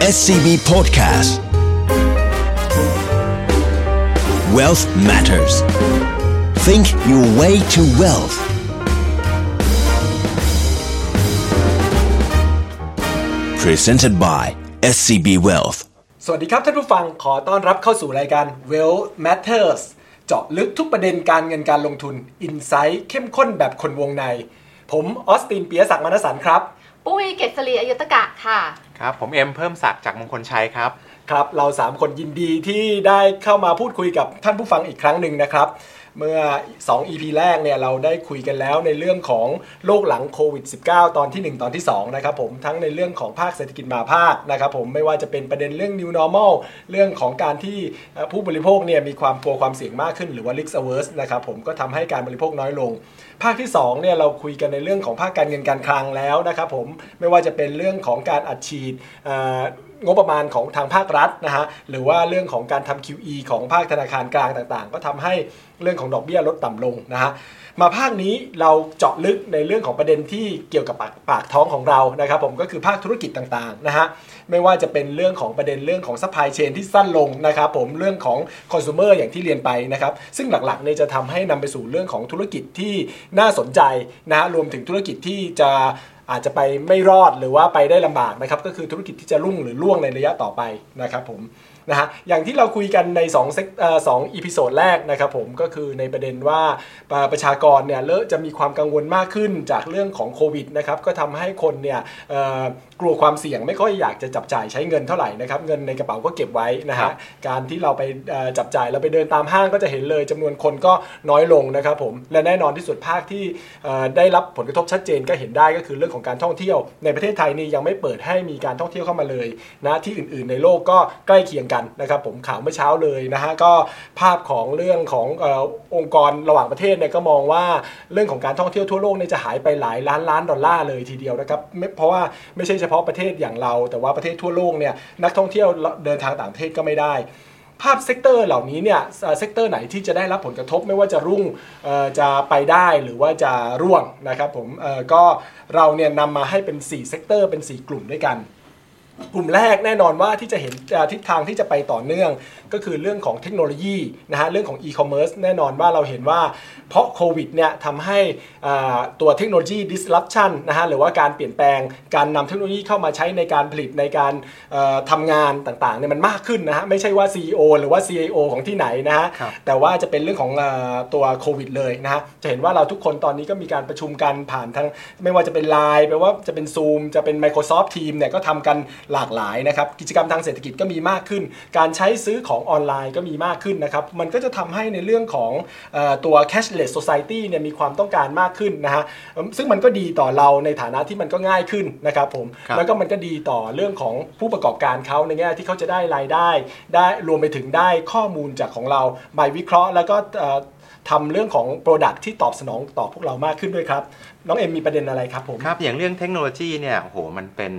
SCB Podcast Wealth Matters Think your way to wealth Presented by SCB Wealth สวัสดีครับท่านผู้ฟังขอต้อนรับเข้าสู่รายการ Wealth Matters เจาะลึกทุกประเด็นการเงินการลงทุนอินไซต์เข้มข้นแบบคนวงใน ผมออสตินเปียศักดิ์มณสันครับ ปุ้ยเกษรีอายุตกะค่ะ ครับ ผมเอ็มเพิ่มศักดิ์จากมงคลชัยครับ ครับ เรา 3 คนยินดีที่ได้เข้ามาพูดคุยกับท่านผู้ฟังอีกครั้งหนึ่งนะครับ เมื่อ 2 EP แรกเนี่ยเราได้คุยกันแล้วในเรื่องของโลกหลังโควิด -19 ตอนที่ 1 ตอนที่2นะครับผมทั้งในเรื่องของภาคเศรษฐกิจมาภาคนะครับผมไม่ว่าจะเป็นประเด็นเรื่อง new normal เรื่องของการที่ผู้บริโภคเนี่ยมีความกลัวความเสี่ยงมากขึ้นหรือว่า risk averse นะครับผมก็ทำให้การบริโภคน้อยลง ภาคที่2เนี่ยเราคุยกันในเรื่องของภาคการเงินการคลังแล้วนะครับผมไม่ว่าจะเป็นเรื่องของการอัดฉีด งบประมาณของทางภาครัฐนะฮะหรือว่าเรื่องของการทำ QE ของภาคธนาคารกลางต่างๆ ก็ทำให้เรื่องของดอกเบี้ยลดต่ำลงนะฮะมาภาคนี้เราเจาะลึกในเรื่องของประเด็นที่เกี่ยวกับปากปากท้องของเรานะครับผมก็คือภาคธุรกิจต่างๆนะฮะไม่ว่าจะเป็นเรื่องของประเด็นเรื่องของ supply chain ที่สั้นลงนะครับผมเรื่องของ consumer อย่างที่เรียนไปนะครับซึ่งหลักๆเนี่ยจะทำให้นำไปสู่เรื่องของธุรกิจที่น่าสนใจนะฮะรวมถึงธุรกิจที่จะ อาจจะไปไม่รอดหรือว่าไปได้ลำบากนะครับก็คือธุรกิจที่จะรุ่งหรือร่วงในระยะต่อไปนะครับผม นะฮะอย่างที่เราคุยกันใน2 sec เอ่อสอง episode แรกนะครับผมก็คือในประเด็นว่าประประชากรเนี่ยเริ่มจะมีความกังวลมากขึ้นจากเรื่องของโควิดนะครับก็ทำให้คนเนี่ยเอ่อกลัวความเสี่ยงไม่ค่อยอยากจะจับจ่ายใช้เงินเท่าไหร่นะครับเงินในกระเป๋าก็เก็บไว้นะครัฮะบการที่เราไปเอ่อจับจ่ายเราไปเดินตามห้างก็จะเห็นเลยจำนวนคนก็น้อยลงนะครับผมและแน่นอนที่สุดภาคที่เอ่อได้รับผลกระทบชัดเจนก็เห็นได้ก็คือเรื่องของการท่องเที่ยว ในประเทศไทยนี่ยังไม่เปิดให้มีการท่องเที่ยวเข้ามาเลยนะที่อื่น ๆ ในโลกก็ใกล้เคียงกันนะครับผมข่าวเมื่อเช้าเลยนะฮะก็ภาพของเรื่องขององค์กรระหว่างประเทศเนี่ยก็มองว่าเรื่องของการท่องเที่ยวทั่วโลกเนี่ยจะหายไปหลายล้านล้านดอลลาร์เลยทีเดียวนะครับไม่เพราะว่าไม่ใช่เฉพาะประเทศอย่างเรา แต่ว่าประเทศทั่วโลกเนี่ยนักท่องเที่ยวเดินทางต่างประเทศก็ไม่ได้ภาพ sector เหล่านี้เนี่ย sector ไหนที่จะได้รับผลกระทบไม่ว่าจะรุ่งจะไปได้หรือว่าจะร่วงนะครับผมก็เราเนี่ยนำมาให้เป็น 4 sector เป็น 4 กลุ่มด้วยกัน กลุ่มแรกแน่นอนว่าที่จะเห็นเอ่อทิศทางที่จะไปต่อเนื่อง ก็คือเรื่องของเทคโนโลยีนะฮะเรื่องของอีคอมเมิร์ซแน่นอนว่าเราเห็นว่าเพราะโควิดเนี่ยทำให้อ่าตัวเทคโนโลยี disruption นะฮะหรือว่าการเปลี่ยนแปลงการนำเทคโนโลยีเข้ามาใช้ในการผลิตในการเอ่อทำงานต่างๆเนี่ยมันมากขึ้นนะฮะไม่ใช่ว่า CEO หรือว่า CIO ของที่ไหนนะฮะครับแต่ว่าจะเป็นเรื่องของเอ่อตัวโควิดเลยนะฮะจะเห็นว่าเราทุกคนตอนนี้ก็มีการประชุมกันผ่านทั้งไม่ว่าจะเป็น Line ไม่ว่าจะเป็น Zoom จะเป็น Microsoft Team เนี่ยก็ทำกันหลากหลายนะครับกิจกรรมทางเศรษฐกิจก็มีมากขึ้น การใช้ซื้อของออนไลน์ก็มีมากขึ้นนะครับมันก็จะทำให้ในเรื่องของเออตัว cashless society เนี่ยมีความต้องการมากขึ้นนะฮะอืมซึ่งมันก็ดีต่อเราในฐานะที่มันก็ง่ายขึ้นนะครับผมครับแล้วก็มันก็ดีต่อเรื่องของผู้ประกอบการเขาในแง่ที่เขาจะได้รายได้ ได้รวมไปถึงได้ข้อมูลจากของเรามาวิเคราะห์ แล้วก็เอ่อทำเรื่องของ Product ที่ตอบสนองต่อพวกเรามากขึ้นด้วยครับ น้องเอ็มมีประเด็นอะไรครับผม ครับ อย่างเรื่องเทคโนโลยีเนี่ยโอ้โหมันเป็น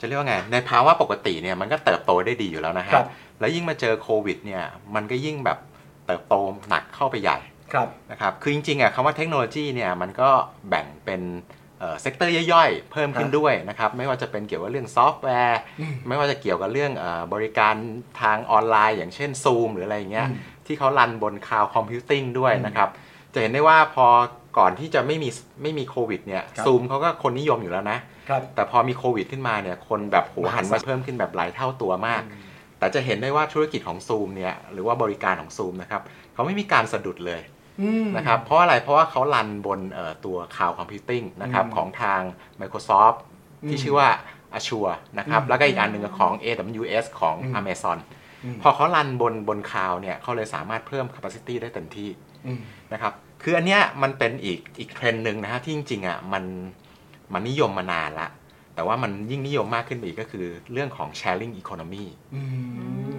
จะเรียกว่าไง ในภาวะปกติเนี่ยมันก็เติบโตได้ดีอยู่แล้วนะฮะครับแล้วยิ่งมาเจอโควิดเนี่ยมันก็ยิ่งแบบเติบโตหนักเข้าไปใหญ่ครับนะครับ คือจริงๆอะคำว่าเทคโนโลยีเนี่ยมันก็แบ่งเป็น sector ย่อยๆ เพิ่มขึ้นครับด้วยนะครับ ไม่ว่าจะเป็นเกี่ยวกับเรื่องซอฟต์แวร์อืมไม่ว่าจะเกี่ยวกับเรื่องเออบริการทางออนไลน์ อย่างเช่น Zoom หรืออะไรอย่างเงี้ยอืมที่เขา run บน cloud computing ด้วยอืมนะครับ จะเห็นได้ว่าพอก่อนที่จะไม่มีไม่มีโควิดเนี่ยครับซูมเขาก็คนนิยมอยู่แล้วนะครับ แต่พอมีโควิดขึ้นมาเนี่ยคนแบบโหมหาหันศามาลเพิ่มขึ้นแบบหลายเท่าตัวมาก แต่จะเห็นได้ว่าธุรกิจของซูมเนี่ยหรือว่าบริการของซูมนะครับเขาไม่มีการสะดุดเลยอืมนะครับเพราะอะไรเพราะว่าเขารันบนเอ่อตัว Cloud Computing นะครับอืมของทาง Microsoft อืมที่ชื่อว่า Azure นะครับอืมแล้วก็อีกอันหนึ่งของ AWS ของอืม Amazon อืมพอเขารันบนบนคลาวเนี่ยเขาเลยสามารถเพิ่ม capacity ได้เต็มที่อืมนะครับคืออันเนี้ยมันเป็นอีกอีกเทรนด์หนึ่งนะฮะที่จริงๆอะมัน มันนิยมมานานละ แต่ว่ามันยิ่งนิยมมากขึ้นไปอีกก็คือเรื่องของ sharing economy อื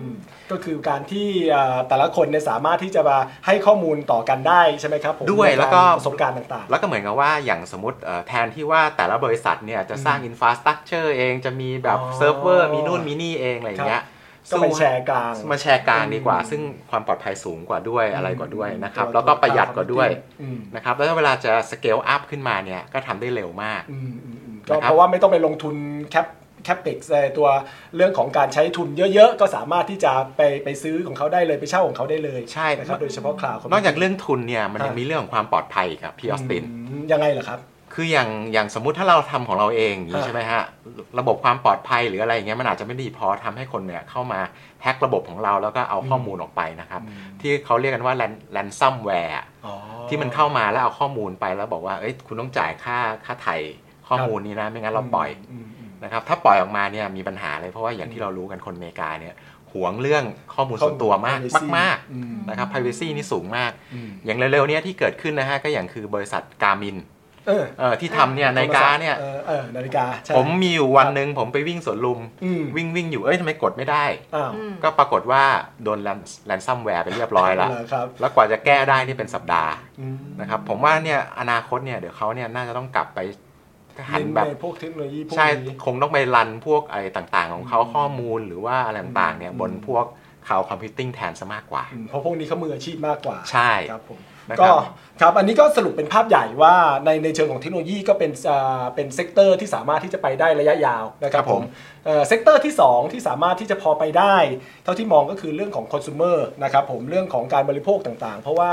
มก็คือการที่เอ่อแต่ละคนเนี่ยสามารถที่จะมาให้ข้อมูลต่อกันได้ใช่ไหมครับผมด้วยในารแล้วก็ประสบการณ์ต่างแล้วก็เหมือนกับว่าอย่างสมมติเอ่อแทนที่ว่าแต่ละบริษัทเนี่ยจะสร้างอินฟ a สตรักเจอร์เองจะมีแบบอ๋อเซิร์ฟเวอร์มีนู่นมีนี่เองอะไรอย่างเงี้ยๆ ก็ไปแชร์กลางมาแชร์กลางดีกว่าอืมซึ่งความปลอดภัยสูงกว่าด้วยอะไรกว่าด้วยนะครับตัวแล้วก็ประหยัดกว่าด้วยอืมนะครับ แล้วเวลาจะ scale up ขึ้นมาเนี่ยก็ทำได้เร็วมากอืมอืมอืมก็นะครับเพราะว่าไม่ต้องไปลงทุน cap CAPEX ตัวเรื่องของการใช้ทุนเยอะ ๆ ก็สามารถที่จะไปไปซื้อของเขาได้เลยไปเช่าของเขาได้เลยใช่นะครับโดยเฉพาะ cloud นอกจากเรื่องทุนเนี่ยมันยังมีเรื่องของความปลอดภัยครับพี่ออสตินยังไงเหรอครับ คืออย่างอย่างสมมุติถ้าเราทำของเราเองอย่างนี้อ่าใช่ไหมฮะระบบความปลอดภัยหรืออะไรอย่างเงี้ยมันอาจจะไม่ดีพอทำให้คนเนี่ยเข้ามาแฮ็กระบบของเราแล้วก็เอาข้อมูลออกไปนะครับ ที่เขาเรียกกันว่า ransomware อ๋อที่มันเข้ามาแล้วเอาข้อมูลไปแล้วบอกว่าเอ้ยคุณต้องจ่ายค่าค่าไถ่ข้อมูลนี้นะ ไม่งั้นเราปล่อยมาอืมนะครับถ้าปล่อยออกมาเนี่ยมีปัญหาเลยเพราะว่าอย่างที่เรารู้กันคนอเมริกาเนี่ยหวงเรื่องข้อมูลส่วนตัวมาก privacy มากอืมๆนะครับ privacy นี่สูงมากอืมอย่างเร็วๆเนี้ยที่เกิดขึ้นนะฮะก็อย่างคือบริษัท Garmin เออเออ ที่ทำเนี่ยนาฬิกาเนี่ยออเออนาฬิกาใช่ผมมีอยู่วันหนึ่งผมไปวิ่งสวนลุมอืมวิ่งวิ่งอยู่เอ้ยทำไมกดไม่ได้อ้าวอืมก็ปรากฏว่าโดน ransomware ไปเรียบร้อยแล้วเหรอครับแล้วกว่าจะแก้ได้นี่เป็นสัปดาห์อืมนะครับผมว่าเนี่ยอนาคตเนี่ยเดี๋ยวเขาเนี่ยน่าจะต้องกลับไปหันเน้นแบบในพวกเทคโนโลยีพวกใช่นี้คงต้องไป run พวกอะไรต่างๆ ของเขาข้อมูลหรือว่าอะไรต่างๆเนี่ยอืมบนพวก cloud computing แทนซะมากกว่าอืมเพราะพวกนี้เขามืออาชีพมากกว่าใช่ครับผมนะ ก็ครับครับอันนี้ก็สรุปเป็นภาพใหญ่ว่าในในเชิงของเทคโนโลยีก็เป็นอ่าเป็น sector ที่สามารถที่จะไปได้ระยะยาวนะครับผมเอ่อ sector ที่ 2 ที่สามารถที่จะพอไปได้ เท่าที่มองก็คือเรื่องของคอน sumer นะครับผมเรื่องของการบริโภคต่างๆ เพราะว่า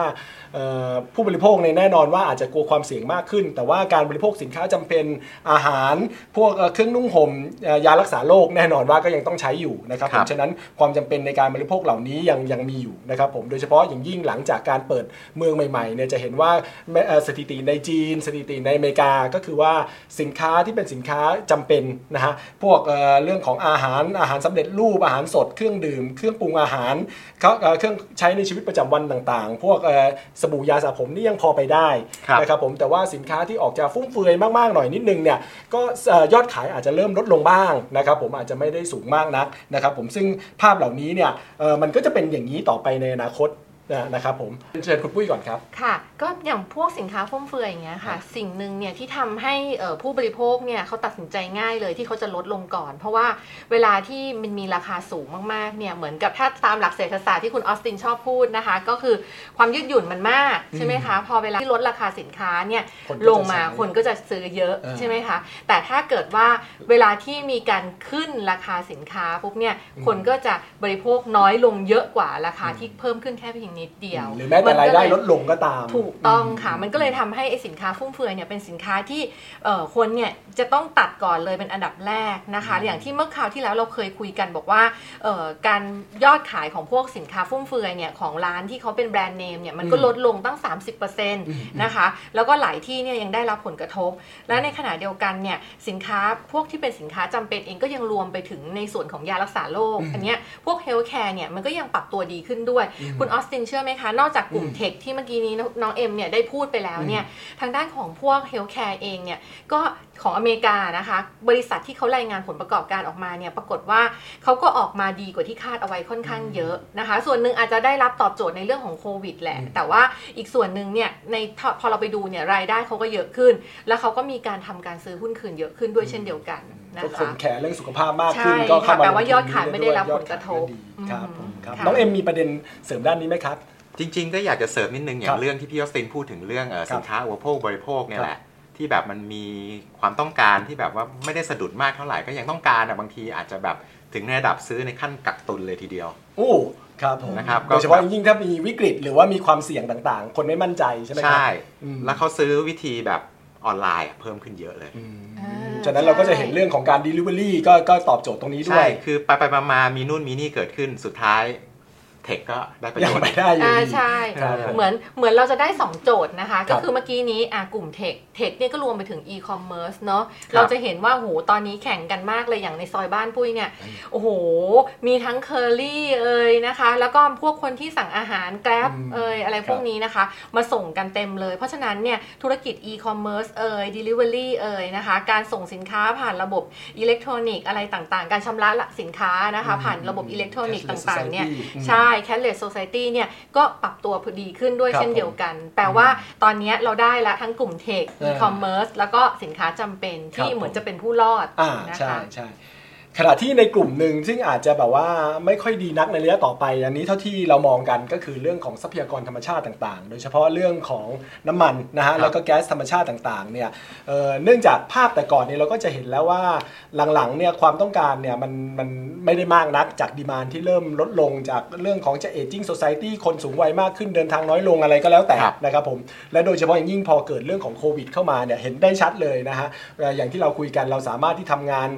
เอ่อผู้บริโภคในยแน่นอนว่าอาจจะกลัวความเสี่ยงมากขึ้น แต่ว่าการบริโภคสินค้าจำเป็นอาหาร พวกเอ่อเครื่องนุ่งห่มเอ่อยารักษาโรคแน่นอนว่าก็ยังต้องใช้อยู่นะครับผมครับฉะนั้นความจำเป็นในการบริโภคเหล่านี้ยังยังมีอยู่นะครับผมโดยเฉพาะอย่างยิ่งหลังจากการเปิดเมืองใหม่ๆเนี่ยจะเห็นว่าแม้เอ่อสถิติในจีน สถิติในอเมริกาก็คือว่าสินค้าที่เป็นสินค้าจำเป็นนะฮะพวกเอ่อเรื่องของอาหารอาหารสำเร็จรูปอาหารสดเครื่องดื่ม เครื่องปรุงอาหารเขาเอ่อเครื่องใช้ในชีวิตประจำวันต่างๆ พวกเอ่อสบู่ยาสระผมนี่ยังพอไปได้ครับนะครับผมแต่ว่าสินค้าที่ออกจะฟุ่มเฟือยมากๆหน่อยนิดนึงเนี่ยก็เอ่อยอดขายอาจจะเริ่มลดลงบ้างนะครับผมอาจจะไม่ได้สูงมากนักนะครับผมซึ่งภาพเหล่านี้เนี่ยเอ่อมันก็จะเป็นอย่างนี้ต่อไปในอนาคต นะนะครับผมเชิญคุณปุ้ยก่อนครับ ค่ะ ก็อย่างพวกสินค้าฟุ่มเฟือยอย่างเงี้ยค่ะ สิ่งหนึ่งเนี่ยที่ทำให้เอ่อผู้บริโภคเนี่ยเขาตัดสินใจง่ายเลยที่เขาจะลดลงก่อน เพราะว่าเวลาที่มันมีราคาสูงมากๆเนี่ยเหมือนกับถ้าตามหลักเศรษฐศาสตร์ที่คุณออสตินชอบพูดนะคะ ก็คือความยืดหยุ่นมันมากใช่ไหมคะพอเวลาที่ลดราคาสินค้าเนี่ยคนก็จะลงมาซื้อคนก็จะซื้อเยอะเออใช่ไหมคะแต่ถ้าเกิดว่าเวลาที่มีการขึ้นราคาสินค้าปุ๊บเนี่ยคนก็จะบริโภคน้อยลงเยอะกว่าราคาที่เพิ่มขึ้นแค่เพียงนิดเดียวหรือแม้แต่รายได้ลดลงก็ตาม ถูกต้องค่ะ มันก็เลยทำให้ไอ้สินค้าฟุ่มเฟือยเนี่ยเป็นสินค้าที่เอ่อคนเนี่ยจะต้องตัดก่อนเลยเป็นอันดับแรกนะคะ อย่างที่เมื่อคราวที่แล้วเราเคยคุยกันบอกว่าเอ่อการยอดขายของพวกสินค้าฟุ่มเฟือยเนี่ยของร้านที่เขาเป็นแบรนด์เนมเนี่ยมันก็อืมลดลงตั้ง 30%นะคะแล้วก็หลายที่เนี่ยยังได้รับผลกระทบ และในขณะเดียวกันเนี่ยสินค้าพวกที่เป็นสินค้าจำเป็นเองก็ยังรวมไปถึงในส่วนของยารักษาโรคอืมอันเนี้ยพวก healthcare เนี่ยมันก็ยังปรับตัวดีขึ้นด้วยอืมคุณออสตินเชื่อไหมคะ นอกจากกลุ่มอืม tech ที่เมื่อกี้นี้น้องเอ็มเนี่ยได้พูดไปแล้วเนี่ยทางด้านของพวก healthcare เองเนี่ยก็ของอเมริกานะคะ บริษัทที่เขารายงานผลประกอบการออกมาเนี่ยปรากฏว่าเขาก็ออกมาดีกว่าที่คาดเอาไว้ค่อนข้างเยอะนะคะ ส่วนหนึ่งอาจจะได้รับตอบโจทย์ในเรื่องของโควิดแหละอืมแต่ว่าอีกส่วนหนึ่งเนี่ยในพอเราไปดูเนี่ยรายได้เขาก็เยอะขึ้น แล้วเขาก็มีการทำการซื้อหุ้นคืนเยอะขึ้นด้วยเช่นเดียวกันนะ ก็คคะนแคร์เรื่องสุขภาพมากขึ้นใช่ก็เข้ามาค่ะแต่ว่าลงทุนยอดขายไม่ได้รับยอผลกระทบขายก็ดีครับผมครับค่ะน้องเอ็มมีประเด็นเสริมด้านนี้ไหมครับ จริง ๆ ก็อยากจะเสริมนิดนึงอคย่ารังบเรื่องที่พี่ออสตินพูดถึงเรื่องเอ่อครับสินค้าอุปโภคบริโภคเนี่ยแหละที่แบบมันมีความต้องการที่แบบว่าไม่ได้สะดุดมากเท่าไหร่ก็ยังต้องการอะบางทีอาจจะแบบถึงในระดับซื้อในขั้นกักตุนเลยทีเดียวโอ้ครับผมนะครับโดยเฉพาะยิ่งถ้ามีวิกฤตหรือว่ามีความเสี่ยงต่างๆ คนไม่มั่นใจใช่ไหมครับใช่อืมแล้วเขาซื้อวิธีแบบออนไลน์อะเพิ่มขึ้นเยอะเลยอืมอ่า ฉะนั้นเราก็จะเห็นเรื่องของการ Delivery ก็ก็ตอบโจทย์ตรงนี้ด้วใช่คือไปไปมามามีนู่นมีนี่เกิดขึ้นสุดท้าย tech ก็ได้ประโยชน์ยังไปได้อยู่อ่าดีใช่ครับผมเหมือนเหมือนเราจะได้2โจทย์นะคะครับก็คือเมื่อกี้นี้อ่ากลุ่ม tech tech เนี่ยก็รวมไปถึงอีคอมเมิร์ซเนาะครับเราจะเห็นว่าโหตอนนี้แข่งกันมากเลยอย่างในซอยบ้านปุ้ยเนี่ยโอ้โห มีทั้งเคอรี่เอ่ยนะคะ แล้วก็พวกคนที่สั่งอาหาร Grab อืมเอ่ยอะไรพวกนี้นะคะ มาส่งกันเต็มเลย เพราะฉะนั้นเนี่ยธุรกิจอีคอมเมิร์ซเอ่ย Delivery เอ่ยนะคะ การส่งสินค้าผ่านระบบอิเล็กทรอนิกส์อะไรต่างๆ การชำระสินค้านะคะ ผ่านระบบอิเล็กทรอนิกส์ Cashless ต่างๆเนี่ย society อืมใช่ Cashless Society เนี่ยก็ปรับตัวพอดีขึ้นด้วยครับเช่นเดียวกัน แปลว่าตอนนี้เราได้ละทั้งกลุ่ม tech เอออีคอมเมิร์ซแล้วก็สินค้าจำเป็นที่ครับเหมือนจะเป็นผู้รอดอ่านะใช่คะใช่ ขณะที่ในกลุ่มหนึ่งซึ่งอาจจะแบบว่าไม่ค่อยดีนักในระยะต่อไป อันนี้เท่าที่เรามองกันก็คือเรื่องของทรัพยากรธรรมชาติต่างๆ โดยเฉพาะเรื่องของน้ำมันนะฮะแล้วก็แก๊สธรรมชาติต่างๆเนี่ยเอ่อเนื่องจากภาพแต่ก่อนเนี่ยเราก็จะเห็นแล้วว่าหลังๆเนี่ยความต้องการเนี่ยมันมันไม่ได้มากนักจาก demand ที่เริ่มลดลงจากเรื่องของจะเอจิ้งโซซ i ตี้คนสูงวัยมากขึ้นเดินทางน้อยลงอะไรก็แล้วแต่ครับนะครับผมและโดยเฉพาะอย่างยิ่งพอเกิดเรื่องของโควิดเข้ามาเนี่ยเห็นได้ชัดเลยนะฮะเอ่ออย่างที่เราคุยกันเราสามารถที่ทำงาน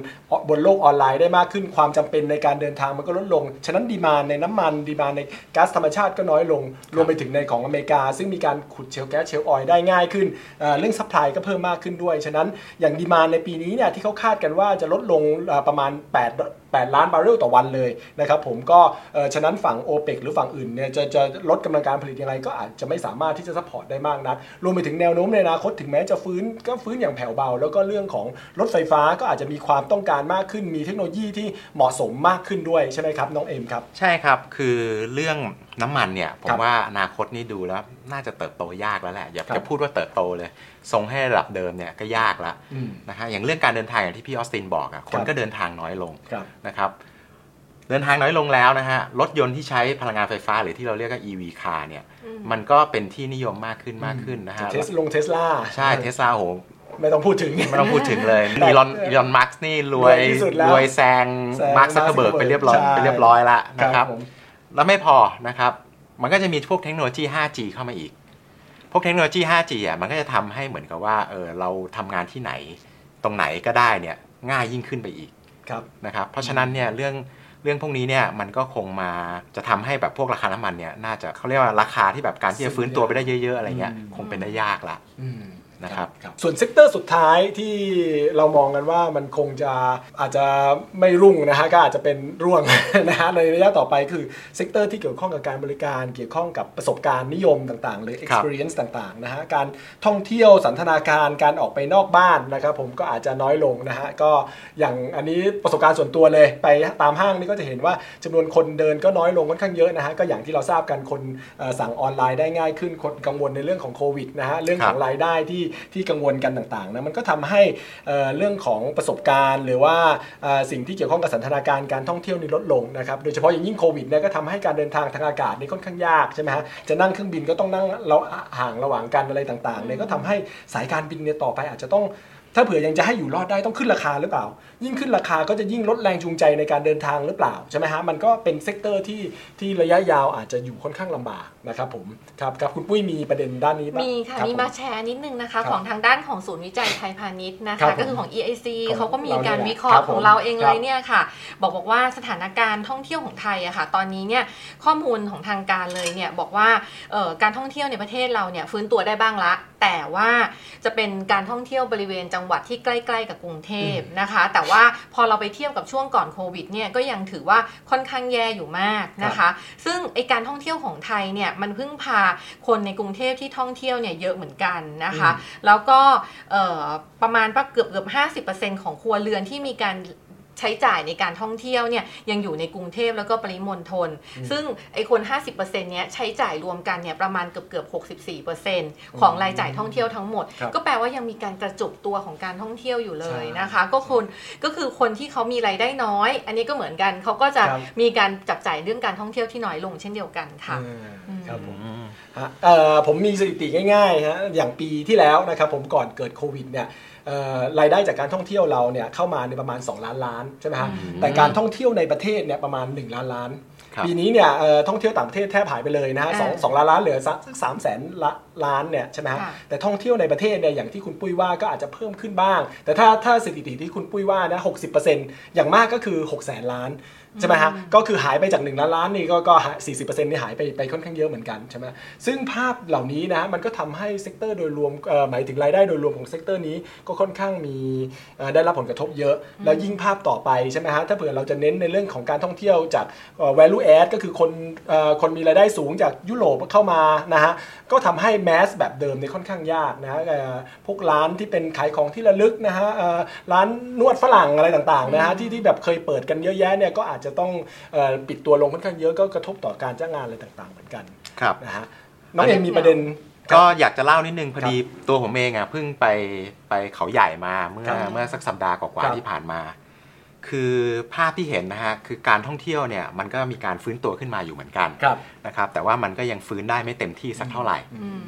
บนโลกออนไลน์ได้มากขึ้นความจำเป็นในการเดินทางมันก็ลดลง ฉะนั้น demand ในน้ำมัน demand ในก๊าซธรรมชาติก็น้อยลง รวมไปถึงในของอเมริกา ซึ่งมีการขุด shale gas shale oil ได้ง่ายขึ้นเอ่อเรื่อง supply ก็เพิ่มมากขึ้นด้วย ฉะนั้นอย่าง demand ในปีนี้เนี่ยที่เขาคาดกันว่าจะลดลงเอ่อประมาณ8 8 ล้านบาร์เรลต่อวันเลยนะครับผมก็เอ่อฉะนั้นฝั่ง o p e ปหรือฝั่งอื่นเนี่ยจะจะลดกำลังการผลิตยังไงก็อาจจะไม่สามารถที่จะ support ได้มากนักรวมไปถึงแนวโน้มในอนาคตถึงแม้จะฟื้นก็ฟื้นอย่างแผ่วเบา แล้วก็เรื่องของรถไฟฟ้าก็อาจจะมีความต้องการมากขึ้น มีเทคโนโลยีที่เหมาะสมมากขึ้นด้วยใช่ไหมครับน้องเอ็มครับ ใช่ครับคือเรื่องน้ำมันเนี่ยผครัมบว่าอนาคตนี่ดูแล้วน่าจะเติบโตยากแล้วแหละอย่าครับจะพูดว่าเติบโตเลย ทรงให้ระดับเดิมเนี่ยก็ยากละอืมนะฮะอย่างเรื่องการเดินทางอย่างที่พี่ออสตินบอกอะคนครับก็เดินทางน้อยลงครับนะครับเดินทางน้อยลงแล้วนะฮะรถยนต์ที่ใช้พลังงานไฟฟ้าหรือที่เราเรียกว่า EV car เนี่ยมันก็เป็นที่นิยมมากขึ้นมากขึ้นนะฮะ Tesla Tesla ใช่เทสลาโหไม่ต้องพูดถึง ไม่ต้องพูดถึงเลยแต่อีลอนอีลอนมัสก์นี่รวยรวยที่สุดแล้วรวยแซงแซงมาร์คซักเคอร์เบิร์ก Mark ไปเรียบร้อยใช่ไปเรียบร้อยละนะครับผมแล้วไม่พอนะครับ มันก็จะมีพวกเทคโนโลยี 5G เข้ามาอีก พวกเทคโนโลยี 5G อะมันก็จะทำให้เหมือนกับว่าเออเราทำงานที่ไหน ตรงไหนก็ได้เนี่ยง่ายยิ่งขึ้นไปอีกครับนะครับเพราะฉะนั้นเนี่ยเรื่องเรื่องพวกนี้เนี่ยมันก็คงมาจะทำให้แบบพวกราคาน้ำมันเนี่ยน่าจะเขาเรียกว่าราคาที่แบบการที่จะฟื้นตัวไปได้เยอะ ๆ อะไรเงี้ยอืมคงเป็นได้ยากละอืม นะครับส่วน sector สุดท้ายที่เรามองกันว่ามันคงจะอาจจะไม่รุ่งนะฮะก็อาจจะเป็นร่วงนะฮะในระยะต่อไปคือ sector ที่เกี่ยวข้องกับการบริการเกี่ยวข้องกับประสบการณ์นิยมต่างๆ หรือ experience ต่างๆนะฮะการท่องเที่ยวสันทนาการการออกไปนอกบ้านนะครับผมก็อาจจะน้อยลงนะฮะก็อย่างอันนี้ประสบการณ์ส่วนตัวเลยไปตามห้างนี่ก็จะเห็นว่าจำนวนคนเดินก็น้อยลงค่อนข้างเยอะนะฮะก็อย่างที่เราทราบกันคนเอ่อสั่งออนไลน์ได้ง่ายขึ้นคนกังวลในเรื่องของโควิดนะฮะเรื่องของครับรายได้ที่ที่กังวลกันต่างๆนะมันก็ทำให้เรื่องของประสบการณ์ หรือว่าสิ่งที่เกี่ยวข้องกับสันทนาการการท่องเที่ยวนี่ลดลงนะครับโดยเฉพาะอย่างยิ่งโควิดเนี่ยก็ทำให้การเดินทางทางอากาศนี่ค่อนข้างยากใช่ไหมฮะจะนั่งเครื่องบินก็ต้องนั่งเราห่างระหว่างกันอะไรต่างๆเนี่ยก็ทำให้สายการบินเนี่ยต่อไปอาจจะต้อง ถ้าเผื่อยังจะให้อยู่รอดได้ต้องขึ้นราคาหรือเปล่า ยิ่งขึ้นราคาก็จะยิ่งลดแรงจูงใจในการเดินทางหรือเปล่าใช่ไหมฮะมันก็เป็นเซกเตอร์ที่ที่ระยะยาวอาจจะอยู่ค่อนข้างลำบากนะครับผมครับครับคุณปุ้ยมีประเด็นด้านนี้ปมีค่ะรับมีผมาแชร์นิดนึงนะคะครับของทางด้านของศูนย์วิจัยไทยพาณิชย์นะครัคะบผมก็คือของ EIC ของเขาก็มีการเราเนี่ยวิเคราะครัห์บของผมเราเองคเลรับยเนี่ยค่ะ บอกบอกว่าสถานการณ์ท่องเที่ยวของไทยอะค่ะ ตอนนี้เนี่ยข้อมูลของทางการเลยเนี่ยบอกว่าเอ่อการท่องเที่ยวในประเทศเราเนี่ยฟื้นตัวได้บ้างละ แต่ว่าจะเป็นการท่องเที่ยวบริเวณจังหวัดที่ใกล้ ๆ กับกรุงเทพนะคะ แต่ว่าพอเราไปเทียบกับช่วงก่อนโควิดเนี่ยก็ยังถือว่าค่อนข้างแย่อยู่มากนะคะ ซึ่งไอการท่องเที่ยวของไทยเนี่ยมันเพิ่งพาคนในกรุงเทพที่ท่องเที่ยวเนี่ยเยอะเหมือนกันนะคะ แล้วก็เอ่อประมาณเกือบเกือบห้าสิบเปอร์เซ็นของครัวเรือนที่มีการ ใช้จ่ายในการท่องเที่ยวเนี่ยยังอยู่ในกรุงเทพแล้วก็ปริมณฑลซึ่งไอคน 50%เนี้ยใช้จ่ายรวมกันเนี่ยประมาณเกือบเกือบ64%ของรายจ่ายท่องเที่ยวทั้งหมดครับก็แปลว่ายังมีการกระจุกตัวของการท่องเที่ยวอยู่เลยใช่นะคะ ก็คนก็คือคนที่เขามีรายได้น้อย อันนี้ก็เหมือนกันเขาก็จะครับมีการจับจ่ายเรื่องการท่องเที่ยวที่น้อยลงเช่นเดียวกันค่ะอ่าครับผมฮะเอ่อผมมีสถิติง่ายๆฮะอย่างปีที่แล้วนะครับผมก่อนเกิดโควิดเนี่ยเอ่อ รายได้จากการท่องเที่ยวเราเนี่ยเข้ามาในประมาณ 2 ล้านล้านใช่ไหมฮะอืมแต่การท่องเที่ยวในประเทศเนี่ยประมาณ 1 ล้านล้านครับปีนี้เนี่ยเอ่อท่องเที่ยวต่างประเทศแทบหายไปเลยนะฮะสองอ่าสองล้านล้านเหลือสักสามแสนละล้านเนี่ยใช่ไหมฮะค่ะแต่ท่องเที่ยวในประเทศเนี่ยอย่างที่คุณปุ้ยว่าก็อาจจะเพิ่มขึ้นบ้าง แต่ถ้าถ้าสถิติที่คุณปุ้ยว่านะหกสิบเปอร์เซ็นต์อย่างมากก็คือ6กแสนล้าน ใช่ไหมฮะก็คือหายไปจาก1ล้านล้านนี่ก็ก็สี่สิบเปอร์เซ็นต์นี่หายไปไปค่อนข้างเยอะเหมือนกันใช่ไหมซึ่งภาพเหล่านี้นะมันก็ทำให้ sector โดยรวมเอ่อหมายถึงรายได้โดยรวมของ sector นี้ก็ค่อนข้างมีเอ่อได้รับผลกระทบเยอะ แล้วยิ่งภาพต่อไปใช่ไหมฮะถ้าเผื่อเราจะเน้นในเรื่องของการท่องเที่ยวจากเอ่อ value add ก็คือคนเอ่อคนมีรายได้สูงจากยุโรปเข้ามานะฮะก็ทำให้แมสแบบเดิมเนี่ยค่อนข้างยากนะฮะเอ่อพวกร้านที่เป็นขายของที่ระลึกนะฮะเอ่อร้านนวดฝรั่งอะไรต่างๆนะฮะที่ที่แบบเคยเปิดกันเยอะแยะเนี่ยก็อาจจะต้องเอ่อปิดตัวลงค่อนข้างเยอะก็กระทบต่อการจ้างงานอะไรต่างๆเหมือนกันครับนะฮะน้องเอ็มมีประเด็นก็อยากจะเล่านิดนึงพอดีตัวผมเองอะเพิ่งไปไปเขาใหญ่มาเมื่อครับเมื่อสักสัปดาห์กว่าครับๆที่ผ่านมา คือภาพที่เห็นนะฮะคือการท่องเที่ยวเนี่ยมันก็มีการฟื้นตัวขึ้นมาอยู่เหมือนกันครับ นะครับแต่ว่ามันก็ยังฟื้นได้ไม่เต็มที่สักเท่าไหร่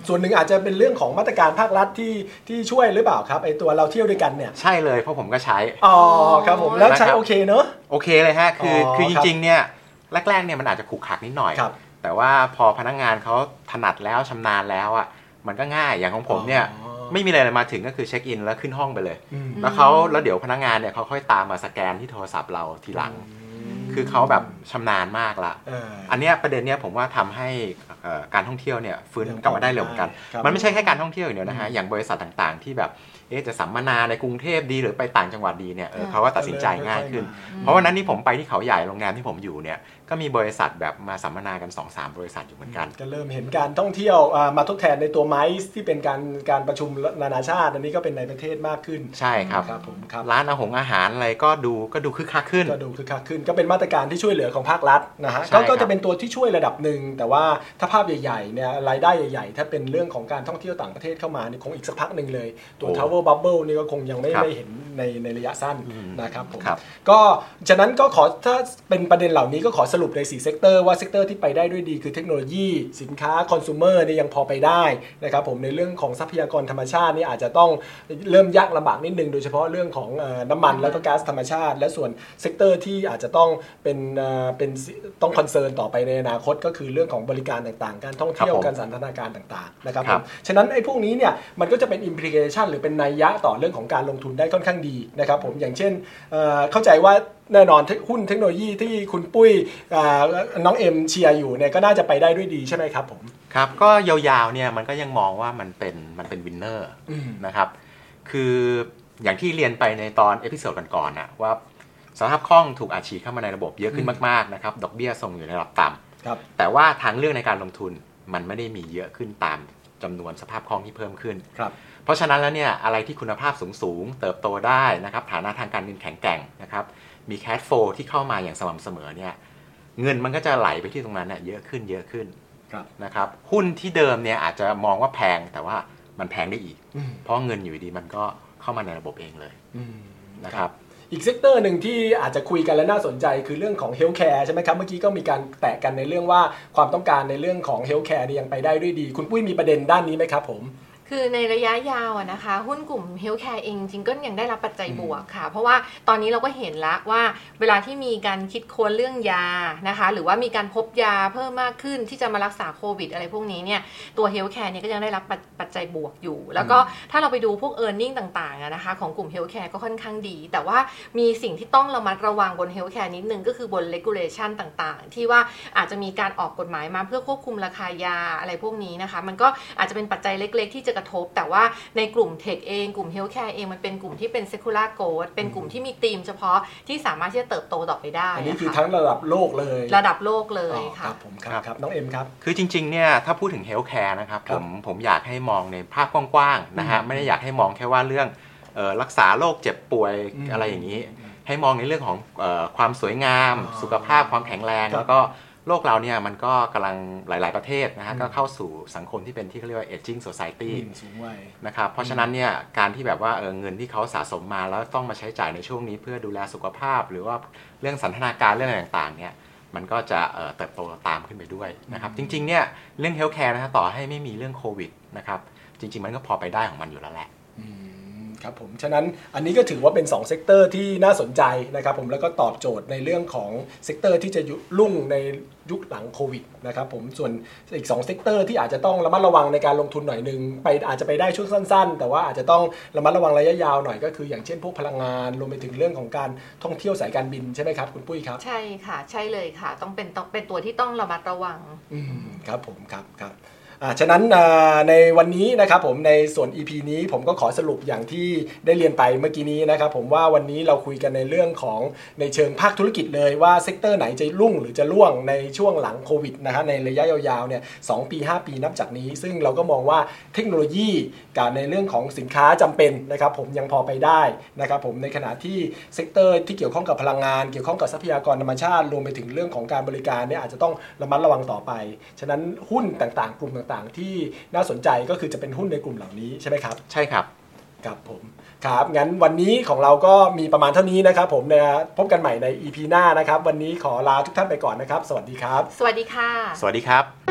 ส่วนหนึ่งอาจจะเป็นเรื่องของมาตรการภาครัฐที่ที่ช่วยหรือเปล่าครับไอตัวเราเที่ยวด้วยกันเนี่ยใช่เลยเพราะผมก็ใช้ อ๋อครับผมแล้วใช้นะครับโอเคเนอะ โอเคเลยฮะคือออคือจครับริงๆเนี่ยแรกๆเนี่ยมันอาจจะขลุกขลักนิดหน่อย ครับแต่ว่าพอพนักงานเขาถนัดแล้วชำนาญแล้วอะมันก็ง่ายอย่างของผมเนี่ย อ๋อ ไม่มีอะไรเลยมาถึงก็คือเช็คอินแล้วขึ้นห้องไปเลยอืมแล้วเขาแล้วเดี๋ยวพนักงานเนี่ยเขาค่อยตามมาสแกนที่โทรศัพท์เราทีหลัง คือเขาแบบชำนาญมากละเอออันเนี้ยประเด็นเนี้ยผมว่าทำให้เอ่อการท่องเที่ยวเนี่ยฟื้นยังกลับมาได้เร็วเหมือนกันครับมันไม่ใช่แค่การท่องเที่ยวอย่างเดียวนะฮะอย่างบริษัทต่างๆที่แบบเอ๊ะ จะสัมมนาในกรุงเทพดีหรือไปต่างจังหวัดดีเนี่ยเอออ่าเขาก็ตัดสินใจง่ายขึ้นค่อยๆมาเพราะวันนั้นที่ผมไปที่เขาใหญ่โรงแรมที่ผมอยู่เนี่ยก็มีบริษัทแบบมาสัมมนากัน2-3บริษัทอยู่เหมือนกัน ก็เริ่มเห็นการท่องเที่ยวอ่ามาทดแทนในตัวไมซ์ที่เป็นการการประชุมนานาชาติ อันนี้ก็เป็นในประเทศมากขึ้นใช่ครับครับผมครับร้านอาหงอาหารอะไรก็ดูก็ดูคึกคักขึ้นก็ดูคึกคักขึ้น ก็เป็นมาตรการที่ช่วยเหลือของภาครัฐนะฮะใช่ก็ครับก็จะเป็นตัวที่ช่วยระดับหนึ่งแต่ว่าถ้าภาพใหญ่ๆเนี่ยรายได้ใหญ่ๆ ถ้าเป็นเรื่องของการท่องเที่ยวต่างประเทศเข้ามานี่คงอีกสักพักหนึ่งเลยตัว Travel Bubble นี่ก็คงยังไม่ครับได้เห็นในในระยะสั้นนะครับผมครับก็ฉะนั้นก็ขอถ้าเป็นประเด็นเหล่านี้ก็ขอสรุปใน 4 sector ว่า sector ที่ไปได้ด้วยดีคือเทคโนโลยี สินค้าคอน sumer เนี่ยยังพอไปได้นะครับผมในเรื่องของทรัพยากรธรรมชาตินี่อาจจะต้องเริ่มยากลำบากนิดนึง โดยเฉพาะเรื่องของเอ่อน้ำมันแล้วก็ก๊าซธรรมชาติ และส่วน sector ที่อาจจะต้องเป็นเอ่อเป็นต้อง concern ต่อไปในอนาคตก็คือเรื่องของบริการต่างๆ การท่องเที่ยวครับผมการสันทนาการต่างๆนะครับคผรับมฉะนั้นไอ้พวกนี้เนี่ยมันก็จะเป็น implication หรือเป็นนัยยะต่อเรื่องของการลงทุนได้ค่อนข้างดีนะครับผมอย่างเช่นเอ่อเข้าใจว่าแน่นอน tech หุ้นเทคโนโลยีที่คุณปุ้ยอ่าน้องเอ็มเชียร์อยู่เนี่ยก็น่าจะไปได้ด้วยดีใช่ไหมครับผมครับก็ยาวๆเนี่ยมันก็ยังมองว่ามันเป็นมันเป็น winner อืมนะครับคืออย่างที่เรียนไปในตอน episode ก่อนๆนะว่าสภาพคล่องถูกอัดฉีดเข้ามาในระบบเยอะขึ้นมากๆนะครับดอกเบี้ยทรงอยู่ในระดับต่ำครับแต่ว่าทางเลือกในการลงทุนมันไม่ได้มีเยอะขึ้นตามจำนวนสภาพคล่องที่เพิ่มขึ้นครับ เพราะฉะนั้นแล้วเนี่ยอะไรที่คุณภาพสูงๆ เติบโตได้นะครับฐานะทางการเงินแข็งแกร่งนะครับมีแค h โฟที่เข้ามาอย่างสม่ำเสมอเนี่ยเงินมันก็จะไหลไปที่ตรงนั้นเนี่ยเยอะขึ้นเยอะขึ้นครับนะครับหุ้นที่เดิมเนี่ยอาจจะมองว่าแพงแต่ว่ามันแพงได้อีกอืมเพราะเงินอยู่ดีมันก็เข้ามาในระบบเองเลยอืมนะครับอีก sector หนึ่งที่อาจจะคุยกันและน่าสนใจคือเรื่องของ healthcare ใช่ไหมครับ เมื่อกี้ก็มีการแตะกันในเรื่องว่าความต้องการในเรื่องของ healthcare นี่ยังไปได้ด้วยดี คุณปุ้ยมีประเด็นด้านนี้ไหมครับผม คือในระยะยาวอะนะคะ หุ้นกลุ่ม healthcare เองจริงก็ยังได้รับปัจจัยบวกค่ะ เพราะว่าตอนนี้เราก็เห็นแล้วว่าเวลาที่มีการคิดค้นเรื่องยานะคะ หรือว่ามีการพบยาเพิ่มมากขึ้นที่จะมารักษาโควิด อะไรพวกนี้เนี่ยตัว healthcare เนี่ยก็ยังได้รับปัจปัจจัยบวกอยู่ แล้วก็ถ้าเราไปดูพวก e a r n i n g ต่างๆอะนะคะของกลุ่ม healthcare ก็ค่อนข้างดี แต่ว่ามีสิ่งที่ต้องระมัดระวังบน healthcare นิดนึงก็คือบน regulation ต่างๆ ที่ว่าอาจจะมีการออกกฎหมายมาเพื่อควบคุมราคายาอะไรพวกนี้นะคะ มันก็อาจจะเป็นปัจจัยเล็ก ๆ ที่จะกระทบ แต่ว่าในกลุ่ม tech เองกลุ่ม healthcare เองมันเป็นกลุ่มที่เป็น secular growth เป็นกลุ่มที่มีธีมเฉพาะที่สามารถที่จะเติบโตต่อไปได้อันนี้ะคือค่ะทั้งระดับโลกเลย ระดับโลกเลยอ๋อคค่ะรับผมคครัรับบครับน้องเอ็มครับ คือจริงๆเนี่ยถ้าพูดถึง healthcare นะครับคผรับมผมอยากให้มองในภาพกว้างๆนะฮะไม่ได้อยากให้มองแค่ว่าเรื่องเอ่อรักษาโรคเจ็บป่วยอืมอะไรอย่างนี้ ให้มองในเรื่องของเออความสวยงามอ๋อสุขภาพความแข็งแรงครับแล้วก็ โลกเราเนี่ยมันก็กำลังหลาย ๆประเทศนะฮะอืมก็เข้าสู่สังคมที่เป็นที่เขาเรียกว่า aging society อืมสูงวัยนะครับเพราะฉะนั้นเนี่ยการที่แบบว่าเออเงินที่เขาสะสมมาแล้วต้องมาใช้จ่ายในช่วงนี้เพื่อดูแลสุขภาพ หรือว่าเรื่องสันทนาการเรื่องอะไรต่างๆเนี่ยมันก็จะเอ่อเติบโตตามขึ้นไปด้วยนะครับจริงๆเนี่ยเรื่องเฮลท์แคร์นะฮะต่อให้ไม่มีเรื่องโควิดนะครับจริง ๆ มันก็พอไปได้ของมันอยู่แล้วแหละอืม ครับผมฉะนั้นอันนี้ก็ถือว่าเป็น2 sector ที่น่าสนใจนะครับผมแล้วก็ตอบโจทย์ในเรื่องของ sector ที่จะรุ่งในยุคหลังโควิดนะครับผมส่วนอีก2 sector ที่อาจจะต้องระมัดระวังในการลงทุนหน่อยหนึ่งไปอาจจะไปได้ช่วงสั้น ๆ แต่ว่าอาจจะต้องระมัดระวังระยะยาวหน่อยก็คือ อย่างเช่นพวกพลังงานรวมไปถึงเรื่องของการท่องเที่ยวสายการบินใช่ไหมครับคุณปุ้ยครับ ใช่ค่ะ ใช่เลยค่ะ ต้องเป็นต้องเป็นตัวที่ต้องระมัดระวัง อืมครับผมครับครับอ่า ฉะนั้นในวันนี้นะครับผมในส่วน EP นี้ผมก็ขอสรุปอย่างที่ได้เรียนไปเมื่อกี้นี้นะครับผมว่าวันนี้เราคุยกันในเรื่องของในเชิงภาคธุรกิจเลยว่า sector ไหนจะรุ่งหรือจะร่วงในช่วงหลังโควิดนะฮะในระยะยาวๆเนี่ยสองปี 5 ปีนับจากนี้ ซึ่งเราก็มองว่าเทคโนโลยีกับในเรื่องของสินค้าจำเป็นนะครับผมยังพอไปได้นะครับผมในขณะที่ sector ที่เกี่ยวข้องกับพลังงานเกี่ยวข้องกับทรัพยากรธรรมชาติรวมไปถึงเรื่องของการบริการเนี่ยอาจจะต้องระมัดระวังต่อไป ฉะนั้นหุ้นต่างๆกลุ่มต่างๆ ที่น่าสนใจก็คือจะเป็นหุ้นในกลุ่มเหล่านี้ใช่ไหมครับ ใช่ครับครับผมครับงั้นวันนี้ของเราก็มีประมาณเท่านี้นะครับ ผมนะพบกันใหม่ใน EP หน้านะครับ วันนี้ขอลาทุกท่านไปก่อนนะครับ สวัสดีครับ สวัสดีค่ะ สวัสดีครับ